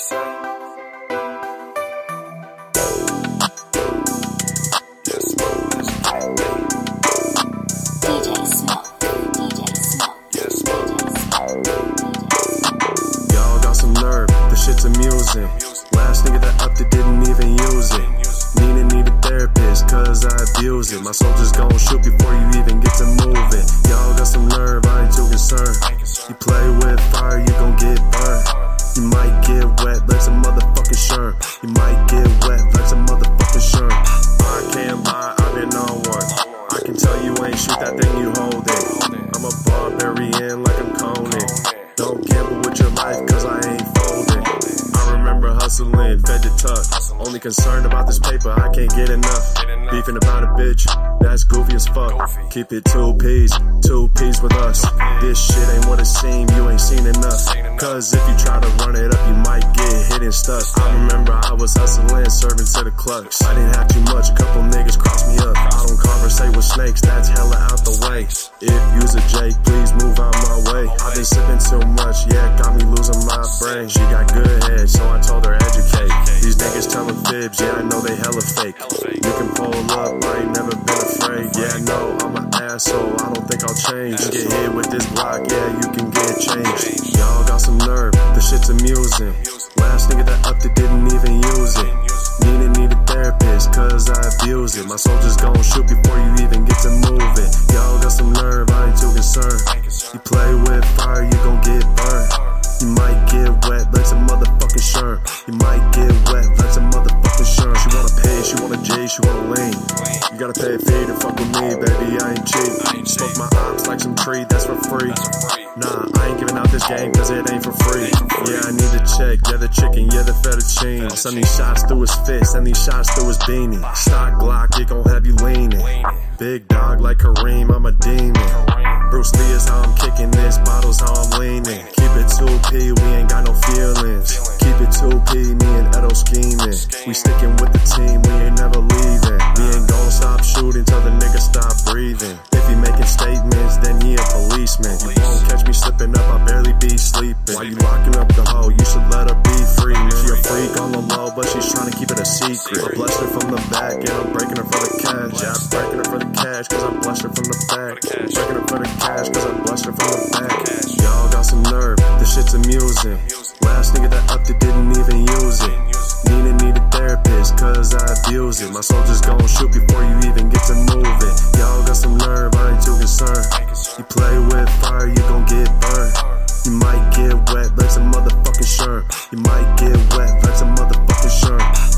say. shit's amusing. Last nigga that upped it didn't even use it. I abuse it. My soldiers gon' shoot before you even get to moving. Y'all got some nerve, I ain't too concerned. In like I'm. Don't gamble with your life, cause I ain't folding. I remember hustling, fed to tuck. Only concerned about this paper, I can't get enough. Beefing about a bitch, that's goofy as fuck. Keep it two P's, two P's with us. This shit ain't what it seem, you ain't seen enough. Cause if you try to run it up, you might get hit and stuck. I remember I was hustling, serving to the clucks. I didn't have too much, a couple niggas too much, yeah, got me losing my brain. She got good head, so I told her educate. These niggas telling fibs, yeah, I know they hella fake. You can pull up, I ain't never been afraid. Yeah, I know I'm an asshole, I don't think I'll change. Get hit with this block, yeah, you can get changed. Y'all got some nerve, the shit's amusing. Last nigga that upped it didn't even use it. Need a need a therapist, cause I abuse it. My soldiers gon' shoot before You might get wet like some motherfucking sherm. She wanna pay, she wanna J, she wanna lean. You gotta pay a fee to fuck with me, baby, I ain't cheap. Smoke my ops like some tree, that's for free. Nah, I ain't giving out this game cause it ain't for free. Yeah, I need a check, yeah, the chicken, yeah, the fettuccine. I'll send these shots through his fist, send these shots through his beanie. Stock Glock, it gon' have you leaning. Big dog like Kareem, I'm a demon. Bruce Lee is how I'm kicking this, bottles how I'm leaning. We sticking with the team, we ain't never leaving. We ain't gon' stop shooting till the nigga stop breathing. If he making statements, then he a policeman. You won't catch me slipping up, I barely be sleeping. While you locking up the hoe, you should let her be free. She a freak on the low, but she's trying to keep it a secret. I blessed her from the back, and I'm breaking her for the cash. Yeah, I'm breaking her for the cash, cause I blessed her from the back. Breaking her for the cash, cause I blessed her from the back. Y'all got some nerve, this shit's amusing. Last nigga that upped it didn't even use it. My soldiers gon' shoot before you even get to moving. Y'all got some nerve, I ain't too concerned. You play with fire, you gon' get burned. You might get wet, like some motherfucking sherm. You might get wet, like some motherfucking sherm.